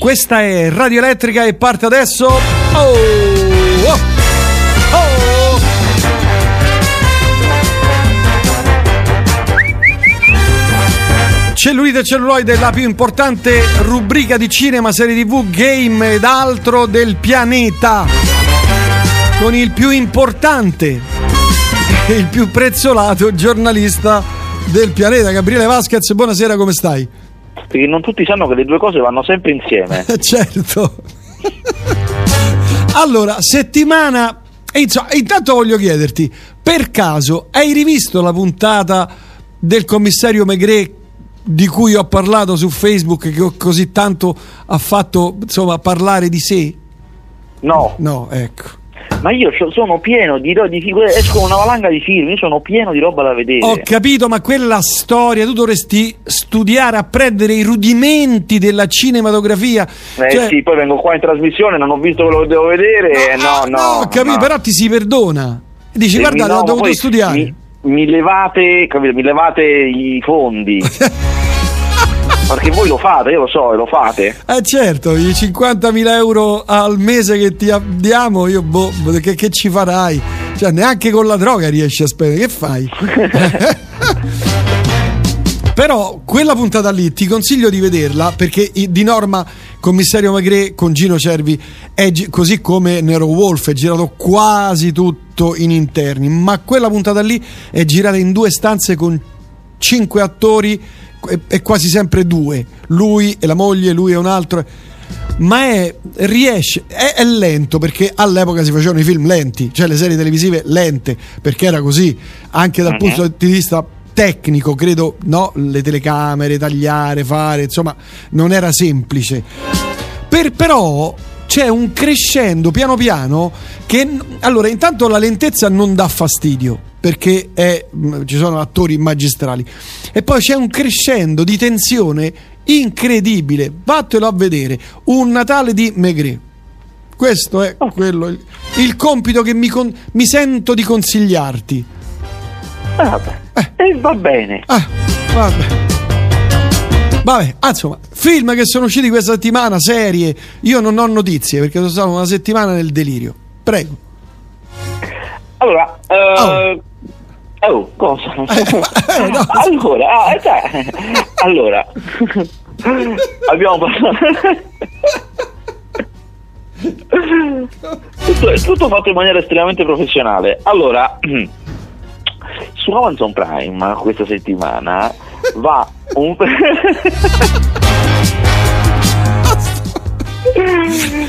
Questa è Radio Elettrica e parte adesso. Oh! Oh! Oh! Cellulite e celluloide, la più importante rubrica di cinema, serie tv, game ed altro del pianeta. Con il più importante e il più prezzolato giornalista del pianeta, Gabriele Vasquez. Buonasera, come stai? Perché non tutti sanno che le due cose vanno sempre insieme. certo. allora, settimana. Insomma, intanto voglio chiederti, per caso hai rivisto la puntata del commissario Megre di cui ho parlato su Facebook che così tanto ha fatto insomma parlare di sé? No. No, ecco. Ma io sono pieno di, di figure, escono una valanga di film, io sono pieno di roba da vedere. Ho capito, ma quella storia tu dovresti studiare, apprendere i rudimenti della cinematografia. Eh cioè... sì, poi vengo qua in trasmissione, non ho visto quello che devo vedere. No, no, no. no ho capito, no. però ti si perdona. Dici, sì, guardate, no, ho dovuto studiare. Mi, mi levate, capito, mi levate i fondi. Perché voi lo fate, io lo so, lo fate. Eh certo, i 50.000 euro al mese che ti diamo, io boh, che, che ci farai? Cioè, neanche con la droga riesci a spendere, che fai? Però quella puntata lì ti consiglio di vederla perché di norma Commissario Magre con Gino Cervi è così come Nero Wolf è girato quasi tutto in interni, ma quella puntata lì è girata in due stanze con cinque attori è quasi sempre due, lui e la moglie, lui e un altro. Ma è, riesce, è, è, lento perché all'epoca si facevano i film lenti, cioè le serie televisive lente, perché era così, anche dal uh-huh. punto di vista tecnico, credo, no? Le telecamere, tagliare, fare, insomma, non era semplice. Per, però c'è un crescendo piano piano che allora intanto la lentezza non dà fastidio perché è, mm, ci sono attori magistrali e poi c'è un crescendo di tensione incredibile vattelo a vedere un Natale di Maigret questo è oh. quello, il, il, compito che mi, con, mi, sento di consigliarti ah, vabbè. Eh. E va bene ah, vabbè Vabbè, ah, insomma, film che sono usciti questa settimana, serie. Io non ho notizie perché sono stato una settimana nel delirio. Prego. Allora, uh, oh. Oh. cosa? Eh, no. allora, ah, cioè, allora, abbiamo parlato. tutto, tutto fatto in maniera estremamente professionale. Allora, su Amazon Prime questa settimana va un...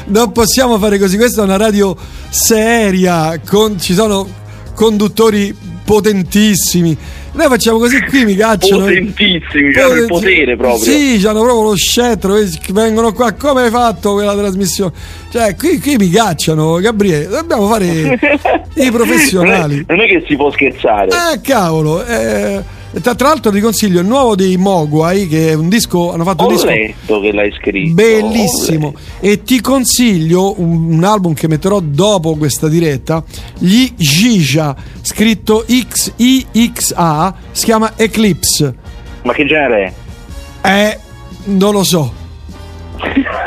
non possiamo fare così, questa è una radio seria, con, ci sono conduttori potentissimi. Noi facciamo così qui mi cacciano. Potentissimi, hanno il potere proprio. Sì, hanno proprio lo scettro, vengono qua, come hai fatto quella trasmissione? Cioè, qui, qui mi cacciano, Gabriele, dobbiamo fare i professionali. Non è che si può scherzare. Eh, cavolo, eh tra, tra, l'altro ti consiglio il nuovo dei Mogwai, che è un disco, hanno fatto Ho un disco letto che l'hai scritto. Bellissimo. E ti consiglio un, un, album che metterò dopo questa diretta, gli Gija, scritto X-I-X-A, si chiama Eclipse. Ma che genere è? Eh, non lo so.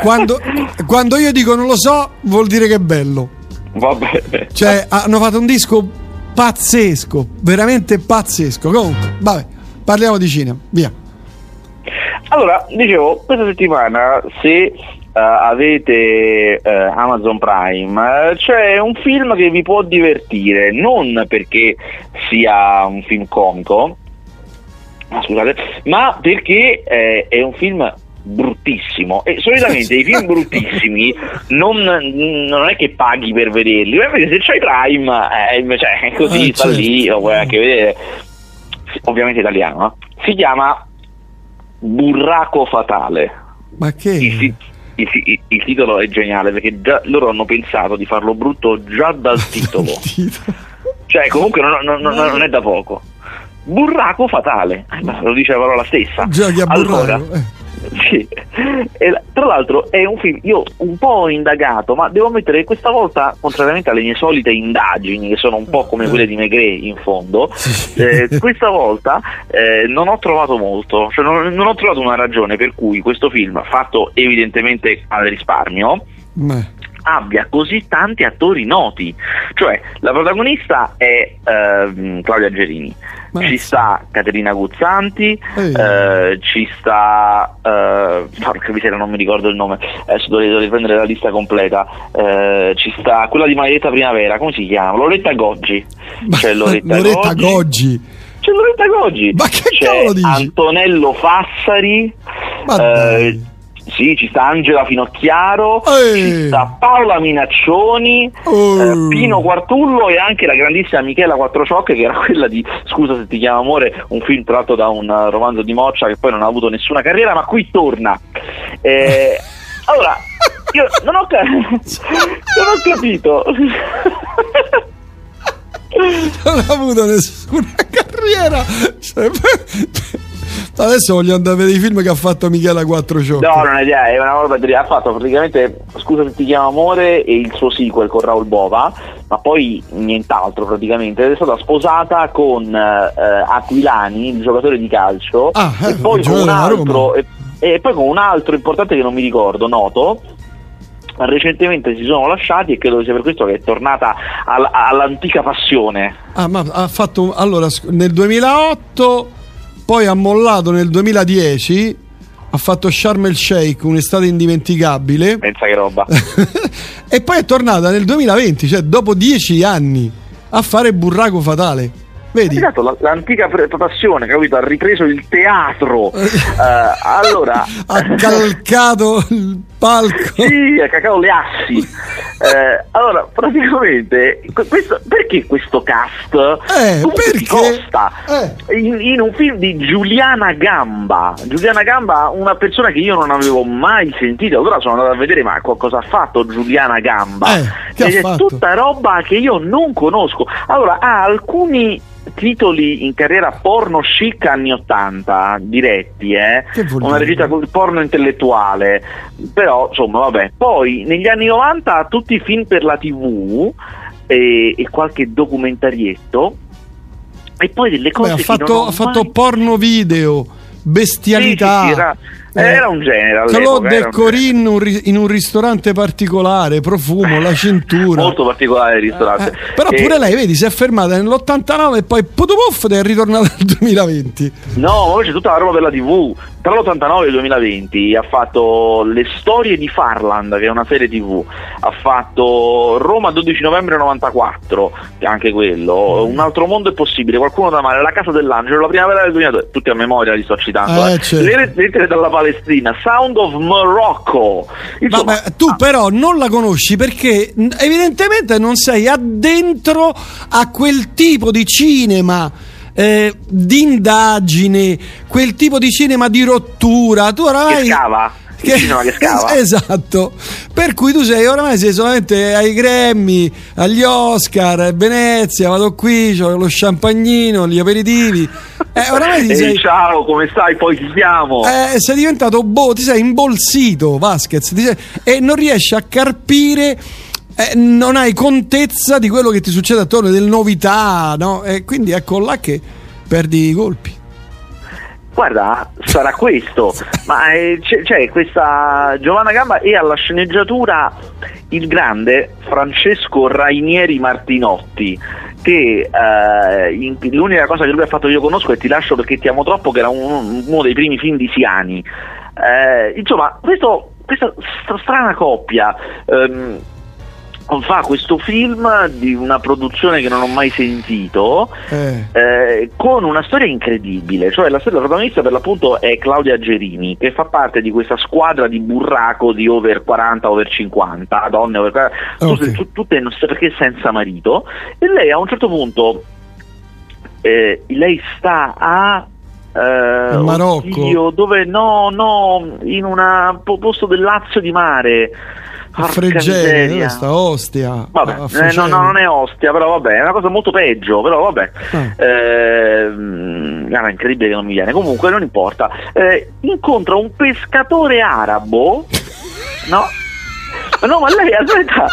Quando, quando io dico non lo so, vuol dire che è bello. Va bene. Cioè, hanno fatto un disco pazzesco, veramente pazzesco. Comunque, vabbè, parliamo di cinema, via. Allora, dicevo, questa settimana se uh, avete uh, Amazon Prime uh, c'è un film che vi può divertire, non perché sia un film comico, scusate, ma perché eh, è un film bruttissimo. E solitamente i film bruttissimi non, non, è che paghi per vederli. Invece se c'hai Prime eh, è così eh, sta certo. lì lo puoi anche vedere. Ovviamente italiano eh. si chiama Burraco Fatale. Ma che? Il, il, il, il, titolo è geniale perché già loro hanno pensato di farlo brutto già dal titolo. cioè comunque non, non, non è da poco. Burraco fatale, eh, lo dice la parola stessa. Giochi a allora, eh Sì. E, tra l'altro è un film, io un po' ho indagato, ma devo ammettere che questa volta, contrariamente alle mie solite indagini, che sono un po' come quelle di Maigret in fondo, eh, questa volta eh, non ho trovato molto, cioè non, non, ho trovato una ragione per cui questo film, fatto evidentemente al risparmio, Beh abbia così tanti attori noti. Cioè, la protagonista è ehm, Claudia Gerini, Ma ci sta Caterina Guzzanti, eh, ci sta, eh, porca miseria, non mi ricordo il nome, adesso dovrei, dovrei prendere la lista completa, eh, ci sta quella di Maledetta Primavera, come si chiama? Loretta Goggi. C'è Loretta, Loretta Goggi. Goggi. C'è Loretta Goggi. Ma che C'è? Antonello Fassari. Eh, sì, ci sta Angela Finocchiaro, Ehi. ci sta Paola Minaccioni, oh. eh, Pino Quartullo e anche la grandissima Michela Quattrociocche che era quella di Scusa se ti chiamo amore, un film tratto da un romanzo di Moccia che poi non ha avuto nessuna carriera, ma qui torna. Eh, allora, io non ho, ca- non ho capito. non ha avuto nessuna carriera. Cioè, Adesso voglio andare a vedere i film che ha fatto Michela Quattrociocchi. No, non è idea, è una roba di... ha fatto praticamente Scusa se ti chiamo amore e il suo sequel con Raul Bova, ma poi nient'altro praticamente. È stata sposata con eh, Aquilani, il giocatore di calcio, ah, e, eh, poi con un altro, e, e poi con un altro importante che non mi ricordo, noto, recentemente si sono lasciati e credo sia per questo che è tornata all- all'antica passione. Ah, ma ha fatto allora nel 2008 poi ha mollato nel 2010 ha fatto Sharm el Sheikh, un'estate indimenticabile. Pensa che roba. e poi è tornata nel 2020, cioè dopo dieci anni, a fare Burraco Fatale. Vedi? Esatto, l'antica passione, capito? Ha ripreso il teatro. uh, allora... ha calcato il palco. sì, ha calcato le assi. uh, allora, praticamente, questo, perché questo cast eh, perché? costa eh. in, in, un film di Giuliana Gamba? Giuliana Gamba, una persona che io non avevo mai sentito, allora sono andato a vedere ma cosa ha fatto Giuliana Gamba. Eh, Ed è fatto? tutta roba che io non conosco. Allora, ha alcuni titoli in carriera porno chic anni 80 diretti, eh? una regista porno intellettuale, però insomma vabbè. Poi negli anni 90 tutti i film per la tv e, e qualche documentarietto e poi delle cose Beh, ha fatto, ha fatto porno video, bestialità. Sì, sì, sì, era, eh, era un genere. Claude e Corinne in un ristorante particolare, profumo, la cintura. Molto particolare il ristorante. Eh, eh. Però e... pure lei, vedi, si è fermata nell'89 e poi puff ed è ritornata nel 2020. No, ma c'è tutta la roba per la TV. Tra l'89 e il 2020 ha fatto Le storie di Farland, che è una serie TV. Ha fatto Roma 12 novembre 94, che è anche quello. Un altro mondo è possibile, qualcuno da male, La casa dell'angelo, la primavera del 2002. Tutti a memoria li sto citando. Eh, certo. Le lettere dalla Palestina, Sound of Morocco. Insomma, Vabbè, tu però non la conosci perché evidentemente non sei addentro a quel tipo di cinema. Eh, di indagine, quel tipo di cinema di rottura. Tu oramai. Che scava? che. Esatto. Per cui tu sei oramai sei solamente ai Grammy, agli Oscar, a Venezia, vado qui, ho lo champagnino, gli aperitivi. Eh, oramai ti sei... ciao, come stai? Poi ci siamo. Eh, sei diventato boh, ti sei imbolsito, Vasquez, sei... e non riesci a carpire eh, non hai contezza di quello che ti succede attorno, delle novità, no? E quindi ecco là che perdi i colpi. Guarda, sarà questo, ma eh, c'è, c'è, questa Giovanna Gamba e alla sceneggiatura il grande Francesco Rainieri Martinotti che eh, in, l'unica cosa che lui ha fatto che io conosco è Ti lascio perché ti amo troppo che era un, uno dei primi film di Siani eh, insomma questo, questa strana coppia ehm, fa questo film di una produzione che non ho mai sentito eh. Eh, con una storia incredibile cioè la storia protagonista per l'appunto è Claudia Gerini che fa parte di questa squadra di burraco di over 40 over 50 donne over 40 okay. tutte, tutte perché senza marito e lei a un certo punto eh, lei sta a eh, Marocco oddio, dove no no in un posto del Lazio di mare Fregene, sta Ostia. Vabbè, eh, no, no, non è Ostia, però vabbè, è una cosa molto peggio, però vabbè. Ah. Eh, ah, incredibile che non mi viene, comunque non importa, eh, incontra un pescatore arabo, no? No, ma lei, aspetta,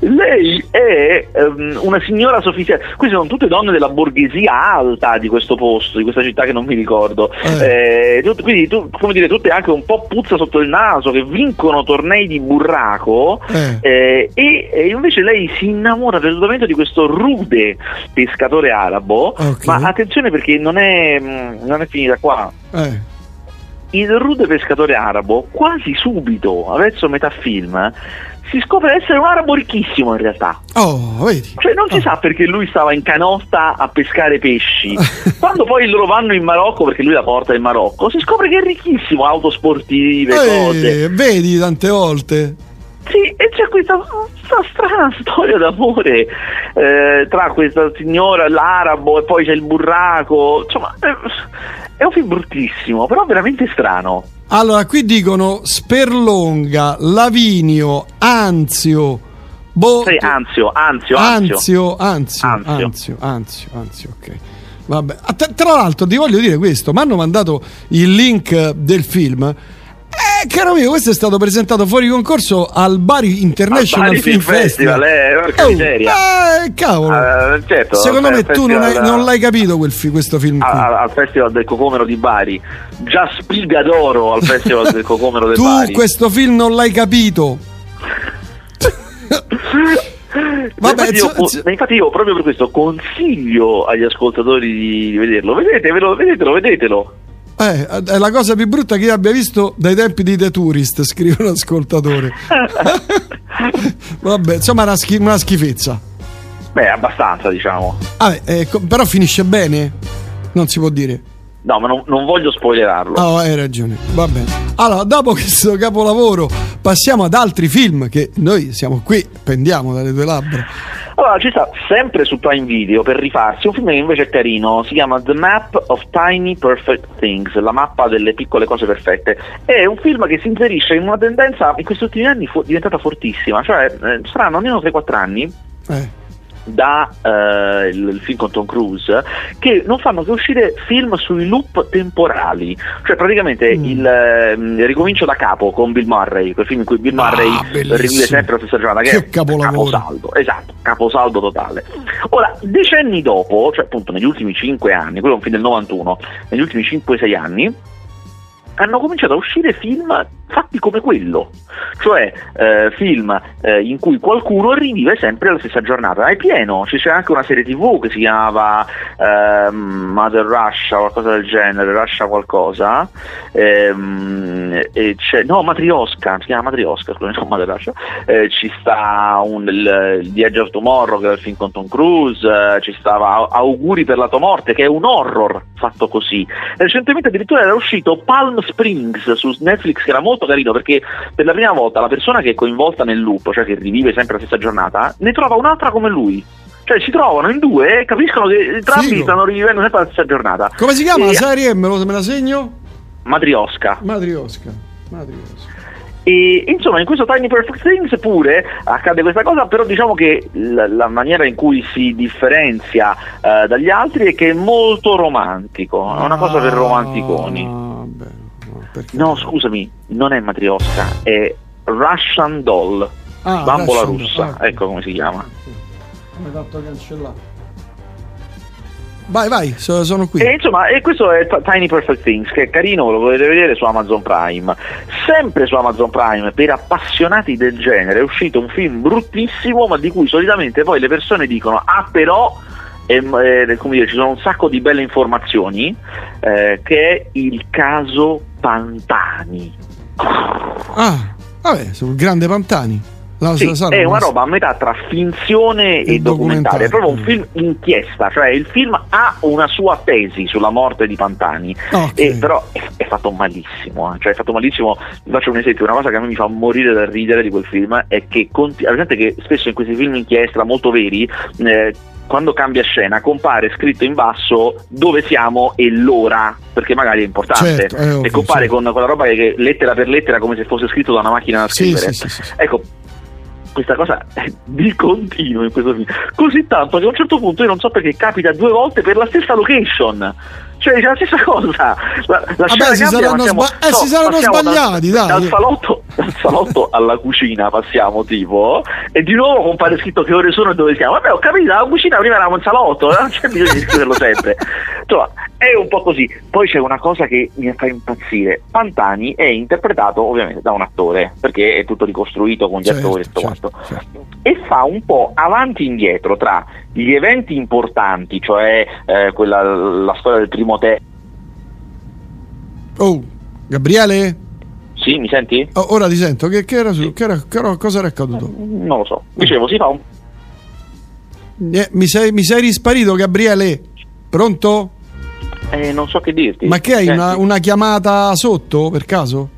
lei è um, una signora sofisticata. Queste sono tutte donne della borghesia alta di questo posto, di questa città che non mi ricordo. Eh. Eh, tut- quindi, tu, come dire, tutte anche un po' puzza sotto il naso, che vincono tornei di burraco. Eh. Eh, e, e invece lei si innamora perdutamente di questo rude pescatore arabo. Ok. Ma attenzione perché non è, mh, non è finita qua Eh. Il rude pescatore arabo quasi subito, verso metà film, si scopre essere un arabo ricchissimo in realtà. Oh, vedi. Cioè non si Oh. sa perché lui stava in canotta a pescare pesci. Quando poi loro vanno in Marocco, perché lui la porta in Marocco, si scopre che è ricchissimo, auto sportive, cose. Eh, vedi tante volte. Sì, e c'è questa, questa strana storia d'amore eh, tra questa signora, l'arabo e poi c'è il burraco. Insomma, eh, è un film bruttissimo, però veramente strano. Allora, qui dicono Sperlonga, Lavinio, Anzio, Bo- Sì, anzio, anzio, anzio. Anzio, Anzio, Anzio. Anzio, Anzio, Anzio, ok. Vabbè. Tra l'altro ti voglio dire questo, mi hanno mandato il link del film. Eh, caro mio, questo è stato presentato fuori concorso al Bari International Al Bari Film Film Festival. Festival, eh, porca Oh, eh, cavolo. Eh, certo, Secondo me tu non, hai- non l'hai capito quel fi- questo film qui. al, al Festival del Cocomero di Bari, già spiga d'oro al Festival del Cocomero di tu Bari. questo film non l'hai capito. Vabbè, infatti, io, z- infatti io proprio per questo consiglio agli ascoltatori di, vederlo. Vedetevelo, vedetelo, vedetelo. Eh, è la cosa più brutta che io abbia visto dai tempi di The Tourist, scrive un ascoltatore. Vabbè, insomma, una, schi- una schifezza. Beh, abbastanza, diciamo. Vabbè, eh, però finisce bene? Non si può dire. No, ma non, non voglio spoilerarlo. Oh, hai ragione. Va bene. Allora, dopo questo capolavoro, passiamo ad altri film che noi siamo qui, pendiamo dalle tue labbra. Allora, ci sta sempre su Prime Video per rifarsi un film che invece è carino, si chiama The Map of Tiny Perfect Things, la mappa delle piccole cose perfette. È un film che si inserisce in una tendenza in questi ultimi anni fu- diventata fortissima, cioè eh, saranno almeno 3-4 anni Eh. Da eh, il, il film con Tom Cruise che non fanno che uscire film sui loop temporali cioè praticamente Mm. il ehm, ricomincio da capo con Bill Murray quel film in cui Bill Ah, Murray bellissimo. rivive sempre la stessa giornata che, Che è capolavoro. caposaldo esatto caposaldo totale ora decenni dopo cioè appunto negli ultimi 5 anni quello è un film del 91 negli ultimi 5-6 anni hanno cominciato a uscire film fatti come quello, cioè eh, film eh, in cui qualcuno rivive sempre la stessa giornata. È pieno, ci c'è anche una serie tv che si chiamava ehm, Mother Russia, qualcosa del genere, Russia qualcosa, ehm, no Matriosca, si chiama Matriosca, scusa, non Mother Russia, Eh, ci sta un, il, The Edge of Tomorrow che è il film con Tom Cruise, eh, ci stava Au- Auguri per la tua morte che è un horror fatto così. Recentemente addirittura era uscito Palm Springs su Netflix che era molto carino perché per la prima volta la persona che è coinvolta nel loop, cioè che rivive sempre la stessa giornata, ne trova un'altra come lui. Cioè si trovano in due e capiscono che entrambi Figo. stanno rivivendo sempre la stessa giornata. Come si chiama E- la serie? Me, lo, me la segno? Matriosca. Matriosca. Matriosca. E insomma, in questo Tiny Perfect Things pure accade questa cosa, però diciamo che la, la maniera in cui si differenzia eh, dagli altri è che è molto romantico, è una cosa per romanticoni. Perché- No, scusami, non è Matriosca, è Russian Doll, Ah, bambola Russian russa, Doll, ecco come si chiama. Hai fatto cancellare. Vai, vai, so- sono qui. E insomma, e questo è Tiny Perfect Things, che è carino, lo potete vedere su Amazon Prime. Sempre su Amazon Prime, per appassionati del genere, è uscito un film bruttissimo, ma di cui solitamente poi le persone dicono, ah però, ehm, eh, come dire, ci sono un sacco di belle informazioni, eh, che è il caso Pantani. Ah, vabbè, sul grande Pantani. La, Sì, è una roba a metà tra finzione e, E documentario, è proprio un film inchiesta, cioè il film ha una sua tesi sulla morte di Pantani, Ok. e però è, è fatto malissimo, eh. cioè è fatto malissimo, vi faccio un esempio, una cosa che a me mi fa morire da ridere di quel film è che, conti- che spesso in questi film inchiesta molto veri, eh, quando cambia scena compare scritto in basso dove siamo e l'ora, perché magari è importante, Certo, è ovvio, e compare certo. con quella roba che lettera per lettera come se fosse scritto da una macchina da scrivere. sì, sì, sì. Ecco, questa cosa è di continuo in questo film. Così tanto che a un certo punto io non so perché capita due volte per la stessa location. Cioè, dice la stessa cosa. La, la Vabbè, si cambia, saranno, passiamo- sba- eh, si saranno sbagliati, dal. Dal salotto, dal salotto alla cucina passiamo, tipo, e di nuovo compare scritto che ore sono e dove siamo. Vabbè, ho capito, la cucina prima eravamo in salotto, non c'è bisogno di scriverlo sempre. Insomma, è un po' così. Poi c'è una cosa che mi fa impazzire. Pantani è interpretato ovviamente da un attore, perché è tutto ricostruito con gli Certo, attori e tutto certo, quanto certo. e fa un po' avanti e indietro tra gli eventi importanti, cioè eh, quella, la storia del primo te. Oh, Gabriele? Sì, mi senti? Oh, ora ti sento. Che, che era su? Che era, che era- cosa era accaduto? Non lo so. Dicevo, si fa un. Eh, mi, sei, mi sei risparito, Gabriele? Pronto? eh, non so che dirti. Ma che hai? Una, una chiamata sotto per caso?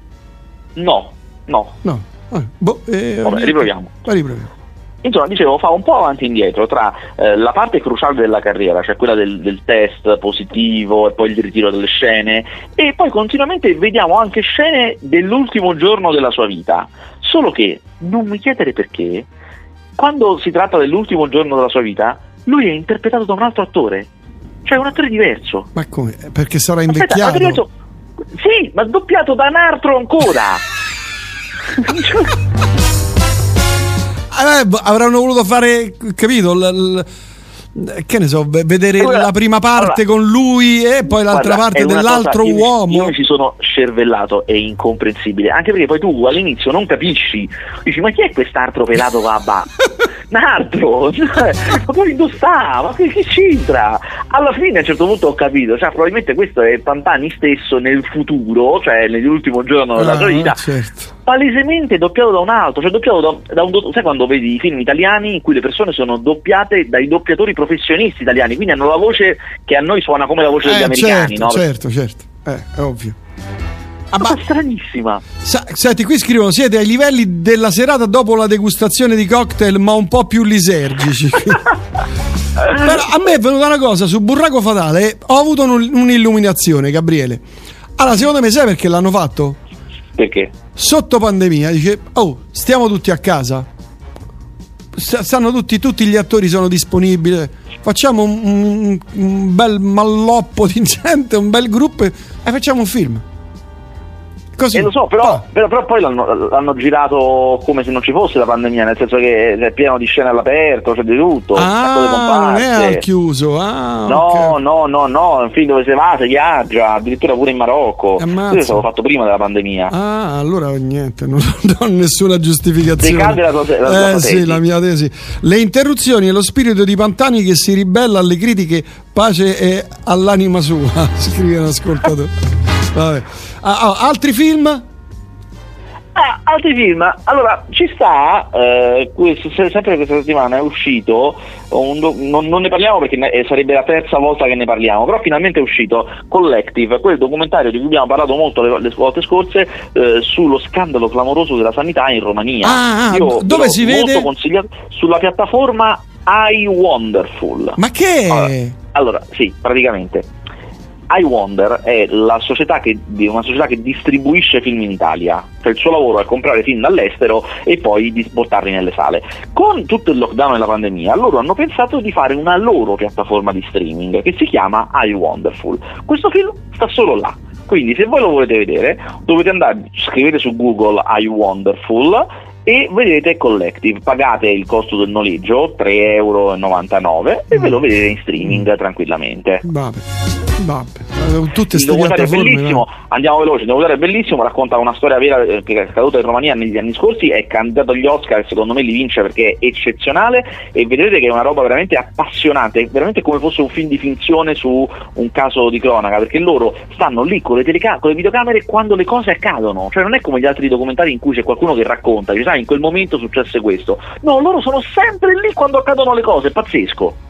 No, no. No. Ah, boh, eh, Vabbè, riproviamo. Riproviamo. Insomma, dicevo, fa un po' avanti e indietro tra eh, la parte cruciale della carriera, cioè quella del, del test positivo e poi il ritiro delle scene, e poi continuamente vediamo anche scene dell'ultimo giorno della sua vita. Solo che, non mi chiedere perché, quando si tratta dell'ultimo giorno della sua vita, lui è interpretato da un altro attore, cioè un attore diverso. Ma come? Perché sarà Aspetta, invecchiato? ha detto- Sì, ma doppiato da un altro ancora! Eh, beh, avranno voluto fare, capito? l- l- che ne so, ve- vedere Allora, la prima parte allora, con lui e poi l'altra Guarda, parte dell'altro cosa- io uomo. Io mi ci sono scervellato, è incomprensibile. Anche perché poi tu all'inizio non capisci. Dici, ma chi è quest'altro pelato? Un altro! Cioè, ma poi indossa, ma che, che c'entra? Alla fine a un certo punto ho capito, cioè probabilmente questo è Pantani stesso nel futuro, cioè nell'ultimo giorno della sua Ah, vita, certo. palesemente doppiato da un altro, cioè doppiato da, da un do- sai quando vedi i film italiani in cui le persone sono doppiate dai doppiatori professionisti italiani, quindi hanno la voce che a noi suona come la voce degli Eh, americani, certo, no? certo, certo. Eh, è ovvio. Ah, ma- stranissima. sa- senti, qui scrivono: siete ai livelli della serata dopo la degustazione di cocktail, ma un po' più lisergici. Però a me è venuta una cosa su Burraco Fatale. Ho avuto un- un'illuminazione, Gabriele. Allora, secondo me, sai perché l'hanno fatto? Perché? Sotto pandemia dice: Oh, stiamo tutti a casa. St- Stanno tutti, tutti gli attori sono disponibili. Facciamo un, un- un bel malloppo di gente, un bel gruppo e facciamo un film. Così. Eh, lo so, però, Ah, però, però poi l'hanno, l'hanno girato come se non ci fosse la pandemia, nel senso che è pieno di scene all'aperto, c'è di tutto, Ah, non è al chiuso. Ah, No, ok. no, no, no, è un film dove si va, si viaggia, addirittura pure in Marocco. Ammazza. Questo stato fatto prima della pandemia. Ah, allora niente, non, ho nessuna giustificazione. Decade la tua te- la tua eh sì, tesi. la mia tesi. Le interruzioni e lo spirito di Pantani che si ribella alle critiche, pace e all'anima sua, scrive un ascoltatore. Vabbè. Ah, ah, altri film? Ah, altri film. Allora, ci sta, eh, questo- se- sempre questa settimana è uscito, do- non, non ne parliamo perché ne- eh, sarebbe la terza volta che ne parliamo, però finalmente è uscito Collective, quel documentario di cui abbiamo parlato molto le, le volte scorse eh, sullo scandalo clamoroso della sanità in Romania. Ah, ah, Io dove si vede? consigliato sulla piattaforma iWonderful. Ma che? Allora, allora, sì, praticamente. iWonder è la società che, una società che distribuisce film in Italia, cioè il suo lavoro è comprare film dall'estero e poi di portarli nelle sale. Con tutto il lockdown e la pandemia, loro hanno pensato di fare una loro piattaforma di streaming che si chiama iWonderful. Questo film sta solo là. Quindi se voi lo volete vedere dovete andare, scrivete su Google iWonderful e vedete Collective, pagate il costo del noleggio 3,99 euro e ve lo vedete in streaming tranquillamente. Vabbè, vabbè. Tutte Il documentario è bellissimo, no? andiamo veloci, il documentario è bellissimo, racconta una storia vera eh, che è accaduta in Romania negli anni scorsi, è candidato agli Oscar e secondo me li vince perché è eccezionale e vedrete che è una roba veramente appassionante, è veramente come fosse un film di finzione su un caso di cronaca, perché loro stanno lì con le, teleca- con le videocamere quando le cose accadono, cioè non è come gli altri documentari in cui c'è qualcuno che racconta, dice sai in quel momento successe questo, no, loro sono sempre lì quando accadono le cose, è pazzesco.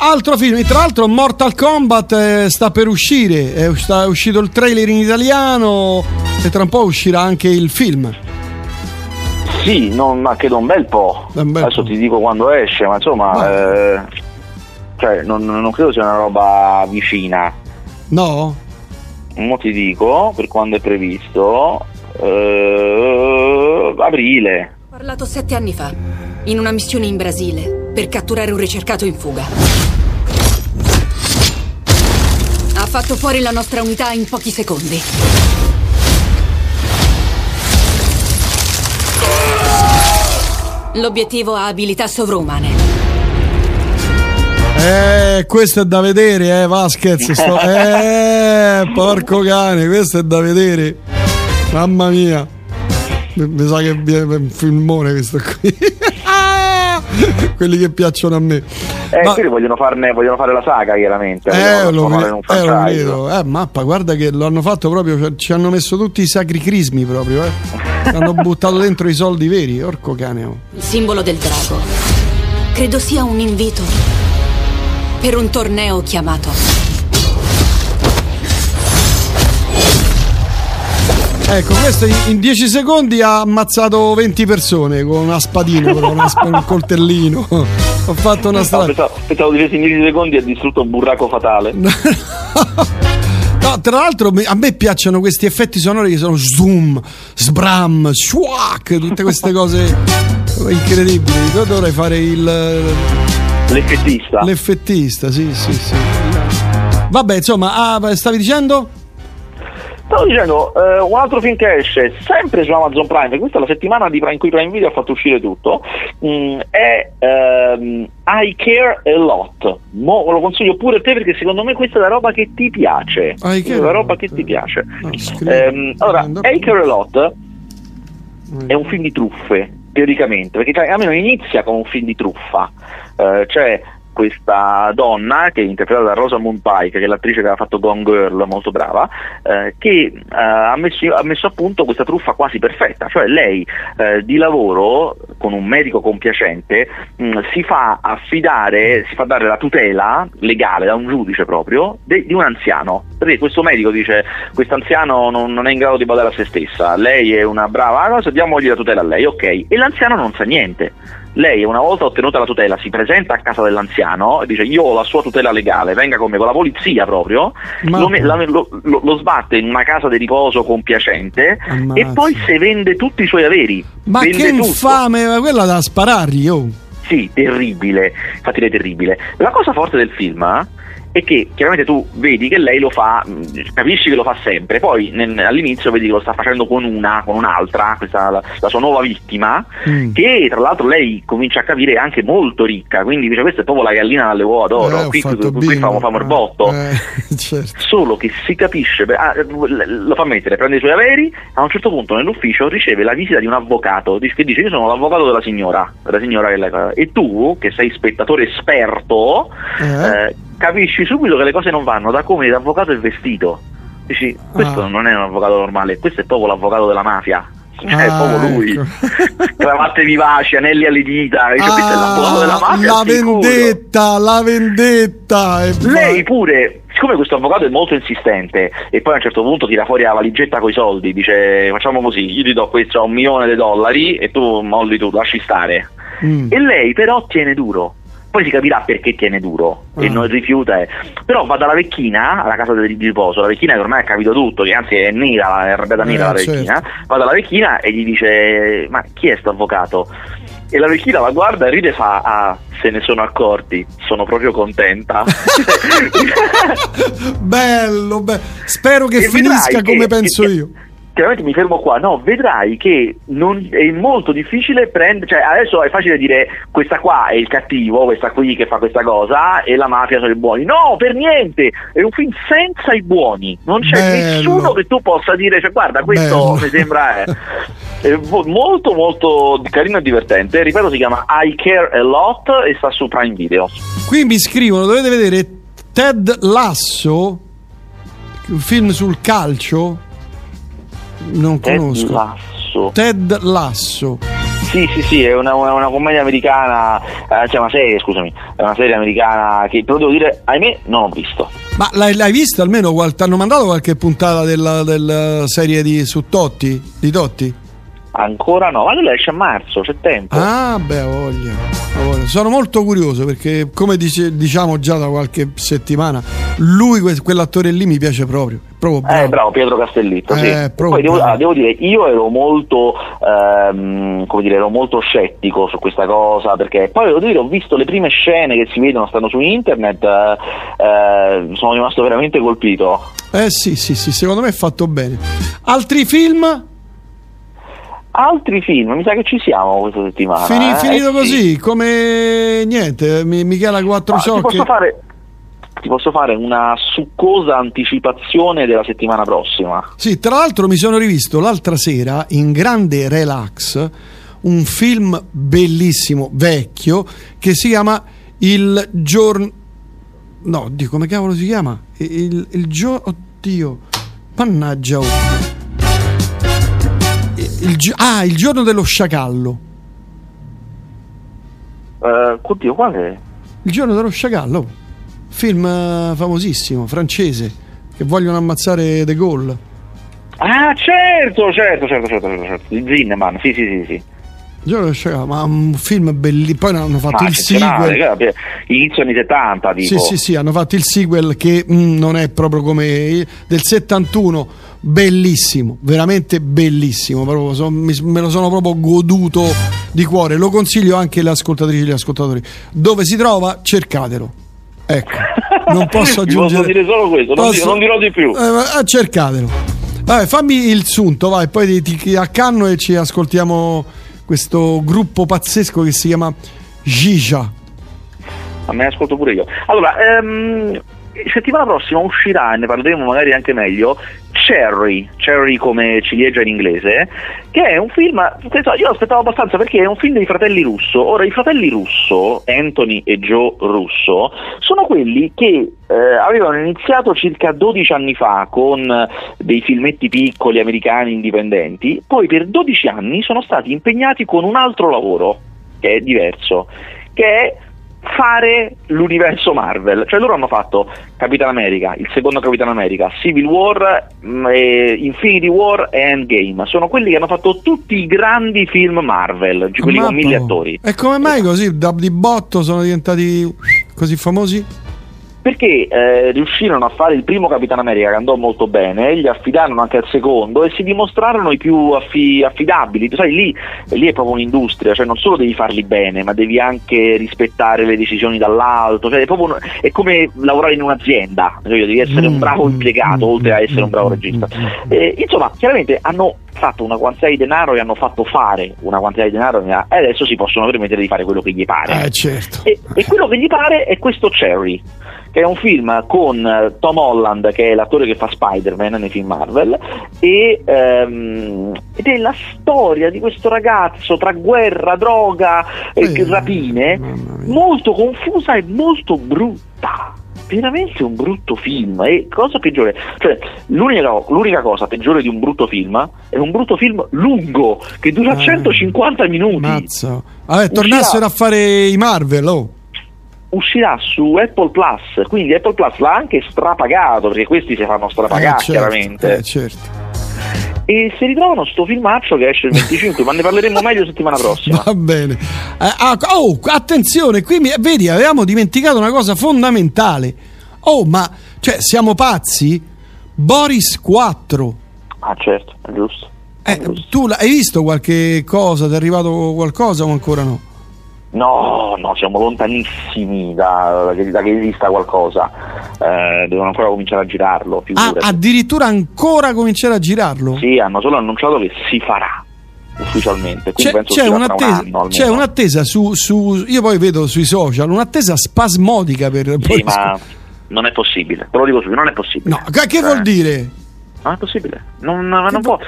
Altro film, tra l'altro Mortal Kombat eh, sta per uscire, è, us- è uscito il trailer in italiano e tra un po' uscirà anche il film. Sì, non, ma credo un bel po'. Un bel Adesso po'. ti dico quando esce, ma insomma, eh, cioè, non, non credo sia una roba vicina. No? Mo ti dico per quando è previsto. eh, aprile. Ho parlato sette anni fa, in una missione in Brasile, per catturare un ricercato in fuga. Fatto fuori la nostra unità in pochi secondi. L'obiettivo ha abilità sovrumane. Eh, questo è da vedere, eh, Vasquez. Sto... Eh, porco cane, questo è da vedere. Mamma mia. Mi sa che è un filmone questo qui. Quelli che piacciono a me. Eh, ma... quelli vogliono, farne, vogliono fare la saga, chiaramente. Eh, lo, ve- eh, lo vedo. Eh, mappa, guarda che lo hanno fatto proprio. Cioè, ci hanno messo tutti i sacri crismi proprio, eh. hanno buttato dentro i soldi veri, orco cane. Oh. Il simbolo del drago. Credo sia un invito per un torneo chiamato Ecco, questo in 10 secondi ha ammazzato 20 persone con una spadina, con una sp- un coltellino. Ho fatto una strada. No, pensavo, di in 10 secondi ha distrutto un burraco fatale. No, tra l'altro a me piacciono questi effetti sonori che sono zoom, sbram, shuak, tutte queste cose incredibili. Io dovrei fare il l'effettista. L'effettista, sì, sì, sì. Vabbè, insomma, ah, stavi dicendo? Stavo dicendo, eh, un altro film che esce sempre su Amazon Prime, questa è la settimana di, in cui Prime Video ha fatto uscire tutto, mh, mm, è ehm, I Care A Lot. Mo, lo consiglio pure a te perché secondo me questa è la roba che ti piace. I è la roba che ti piace. No, ehm, allora, I Care A Lot è un film di truffe, teoricamente, perché cioè, almeno inizia come un film di truffa. Uh, cioè questa donna che è interpretata da Rosamund Pike, che è l'attrice che aveva fatto Gone Girl, molto brava, eh, che eh, ha, messo, ha, messo, a punto questa truffa quasi perfetta, cioè lei eh, di lavoro con un medico compiacente mh, mm, si fa affidare, si fa dare la tutela legale da un giudice proprio de, di un anziano, perché questo medico dice questo anziano non, non, è in grado di badare a se stessa, lei è una brava cosa, diamogli la tutela a lei, ok, e l'anziano non sa niente lei una volta ottenuta la tutela si presenta a casa dell'anziano e dice io ho la sua tutela legale, venga con me con la polizia proprio, lo, la, lo, lo, sbatte in una casa di riposo compiacente Ammazza. e poi se vende tutti i suoi averi. Ma che infame, ma quella da sparargli, oh. Sì, terribile, infatti è terribile. La cosa forte del film e che chiaramente tu vedi che lei lo fa, capisci che lo fa sempre, poi nel, all'inizio vedi che lo sta facendo con una, con un'altra, questa, la, la sua nuova vittima, mm. che tra l'altro lei comincia a capire è anche molto ricca, quindi dice questa è proprio la gallina dalle uova d'oro, eh, qui, qui, qui famo, famo il botto, eh, certo. solo che si capisce, ah, lo fa mettere, prende i suoi averi, a un certo punto nell'ufficio riceve la visita di un avvocato che dice io sono l'avvocato della signora, della signora che e tu che sei spettatore esperto, eh. Capisci subito che le cose non vanno da come l'avvocato è vestito. Dici, questo ah. non è un avvocato normale, questo è proprio l'avvocato della mafia. Cioè, ah, è proprio lui. Ecco. Cravatte vivaci, anelli alle dita. Dice, ah, è l'avvocato della mafia. La vendetta, la vendetta. Lei pure, siccome questo avvocato è molto insistente e poi a un certo punto tira fuori la valigetta con i soldi, dice facciamo così, io ti do questo un milione di dollari e tu molli tu, lasci stare. Mm. E lei però tiene duro poi si capirà perché tiene duro mm. e non rifiuta. Eh. Però va dalla vecchina alla casa di riposo, la vecchina che ormai ha capito tutto, che anzi è nera, è arrabbiata nera eh, la vecchina, certo. va dalla vecchina e gli dice ma chi è sto avvocato? E la vecchina la guarda e ride e fa ah se ne sono accorti, sono proprio contenta. bello, bello, spero che e finisca come che, penso che, io chiaramente mi fermo qua, no, vedrai che non, è molto difficile prendere, cioè adesso è facile dire questa qua è il cattivo, questa qui che fa questa cosa e la mafia sono i buoni. No, per niente, è un film senza i buoni, non c'è Bello. nessuno che tu possa dire, cioè guarda questo Bello. mi sembra è molto molto carino e divertente, ripeto si chiama I Care A Lot e sta su Prime Video. Qui mi scrivono, dovete vedere Ted Lasso, un film sul calcio non Ted conosco. Lasso. Ted Lasso. Sì, sì, sì, è una, una, una commedia americana, eh, cioè una serie, scusami, è una serie americana che però devo dire, ahimè, non ho visto. Ma l'hai, l'hai vista almeno? Ti hanno mandato qualche puntata della, della serie di, su Totti? Di Totti? Ancora no, ma lui esce a marzo, c'è tempo. Ah, beh, voglia. voglia. Sono molto curioso perché, come dice, diciamo già da qualche settimana, lui, que- quell'attore lì mi piace proprio. proprio bravo. Eh, bravo, Pietro Castellitto, sì. Eh, proprio Poi devo, ah, devo dire, io ero molto, ehm, come dire, ero molto scettico su questa cosa, perché poi devo dire, ho visto le prime scene che si vedono, stanno su internet, eh, eh, sono rimasto veramente colpito. Eh sì, sì, sì, secondo me è fatto bene. Altri film? Altri film, mi sa che ci siamo questa settimana. Fini- eh? finito Eh, sì. così, come niente, Mi- Michela Quattro Ah, ti, Ciocche. posso fare, ti posso fare una succosa anticipazione della settimana prossima. Sì, tra l'altro mi sono rivisto l'altra sera in grande relax un film bellissimo, vecchio, che si chiama Il giorno... No, Dio, come cavolo si chiama? Il, il giorno... Oddio, mannaggia. oh. Il gi- ah, Il giorno dello sciacallo. Eh, oddio, qual è? Il giorno dello sciacallo. Film eh, famosissimo, francese, che vogliono ammazzare De Gaulle. Ah, certo, certo, certo, certo, certo, certo. Zinneman, sì, sì, sì, sì. Dello sciacallo, ma un film bellissimo. Poi hanno fatto Ma il sequel. che- inizio anni 70, tipo. Sì, sì, sì, hanno fatto il sequel che mm, non è proprio come del 71, bellissimo, veramente bellissimo, proprio, so- mi- me lo sono proprio goduto di cuore, lo consiglio anche alle ascoltatrici e agli ascoltatori. Dove si trova? Cercatelo. Ecco, non posso Vi posso aggiungere. dire solo questo, non di- non dirò di più. Eh, ah, cercatelo. Vabbè, fammi il sunto, vai, poi ti, ti accanno e ci ascoltiamo questo gruppo pazzesco che si chiama Gija. Ma me ne ascolto pure io. Allora, ehm, settimana prossima uscirà, e ne parleremo magari anche meglio, Cherry, Cherry come ciliegia in inglese, che è un film, io aspettavo abbastanza perché è un film dei fratelli Russo. Ora, i fratelli Russo, Anthony e Joe Russo, sono quelli che eh, avevano iniziato circa 12 anni fa con dei filmetti piccoli americani indipendenti, poi per 12 anni sono stati impegnati con un altro lavoro, che è diverso, che è fare l'universo Marvel, cioè loro hanno fatto Capitan America, il secondo Capitan America, Civil War, e Infinity War e Endgame, sono quelli che hanno fatto tutti i grandi film Marvel, quelli con Ammappa. mille attori. E come mai così da di botto sono diventati così famosi? Perché eh, riuscirono a fare il primo Capitan America che andò molto bene, gli affidarono anche al secondo e si dimostrarono i più affi- affidabili. Sai, lì, lì è proprio un'industria, cioè non solo devi farli bene, ma devi anche rispettare le decisioni dall'alto. Cioè, è, proprio un- è come lavorare in un'azienda, cioè, devi essere un bravo impiegato oltre a essere un bravo regista. Eh, insomma, chiaramente hanno fatto una quantità di denaro e hanno fatto fare una quantità di denaro e adesso si possono permettere di fare quello che gli pare. Eh certo. E, e quello che gli pare è questo Cherry, che è un film con eh, Tom Holland, che è l'attore che fa Spider-Man nei film Marvel, e, ehm, ed è la storia di questo ragazzo tra guerra, droga e Eh, rapine, molto confusa e molto brutta. Veramente un brutto film. E cosa peggiore? Cioè, l'unica, l'unica cosa peggiore di un brutto film è un brutto film lungo che dura Ah. 150 minuti. Mazza. Vabbè, tornassero a fare i Marvel, oh. Uscirà su Apple Plus, quindi Apple Plus l'ha anche strapagato, perché questi si fanno strapagare Eh, certo, chiaramente. eh, certo. E si ritrovano sto filmaccio che esce il 25, ma ne parleremo meglio settimana prossima. Va bene. Eh, ah, oh, attenzione, qui mi- vedi, avevamo dimenticato una cosa fondamentale. Oh, ma cioè, siamo pazzi? Boris 4. Ah certo, è giusto. è Eh, giusto. tu hai visto qualche cosa? Ti è arrivato qualcosa o ancora no? No, no, siamo lontanissimi da, da che, esista qualcosa. Eh, devono ancora cominciare a girarlo, Ah, addirittura ancora cominciare a girarlo? Sì, hanno solo annunciato che si farà ufficialmente. C'è, penso c'è un un'attesa, almeno. c'è un'attesa su, su- Io poi vedo sui social un'attesa spasmodica per. Sì, ma non è possibile, te lo dico subito, non è possibile. No, che, che Eh. vuol dire? Non è possibile, non, non può.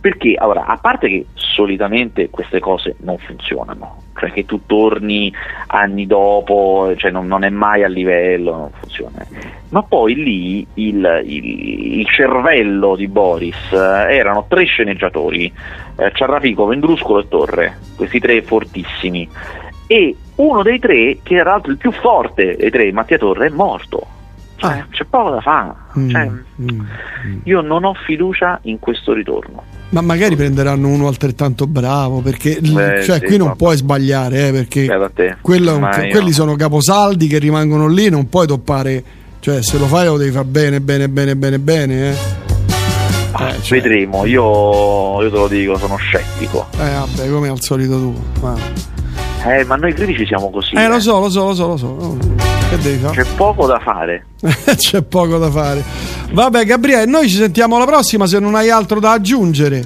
Perché, allora, a parte che solitamente queste cose non funzionano, cioè che tu torni anni dopo, cioè non, non è mai a livello, non funziona. Ma poi lì il, il- il cervello di Boris eh, erano tre sceneggiatori, eh, Ciarrapico, Vendruscolo e Torre, questi tre fortissimi. E uno dei tre, che era l'altro il più forte dei tre, Mattia Torre, è morto. Cioè, Ah. c'è poco da fare. Mm, Cioè, mm, mm. io non ho fiducia in questo ritorno. Ma magari prenderanno uno altrettanto bravo perché Beh, cioè, sì, qui non ma- puoi sbagliare eh, perché un- quelli sono caposaldi che rimangono lì, non puoi toppare Cioè, se lo fai lo devi fare bene, bene, bene, bene, bene, eh. Ah, Eh, cioè. Vedremo, io, io te lo dico, sono scettico. Eh, vabbè, come al solito tu. Ma... Eh, ma noi critici siamo così. Eh, lo so, lo so, lo so, lo so. Che fare? C'è poco da fare. C'è poco da fare. Vabbè, Gabriele, noi ci sentiamo alla prossima se non hai altro da aggiungere.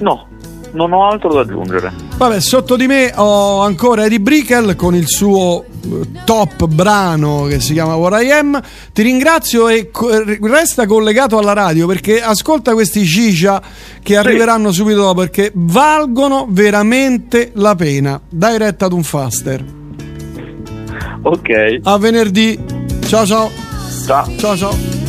No, non ho altro da aggiungere. Vabbè, sotto di me ho ancora Eddie Brickell con il suo eh, top brano che si chiama What I Am. Ti ringrazio e co- resta collegato alla radio perché ascolta questi cicia che arriveranno subito dopo perché valgono veramente la pena. Dai retta ad un faster. Ok, A venerdì. Ciao ciao. ciao. Ciao ciao.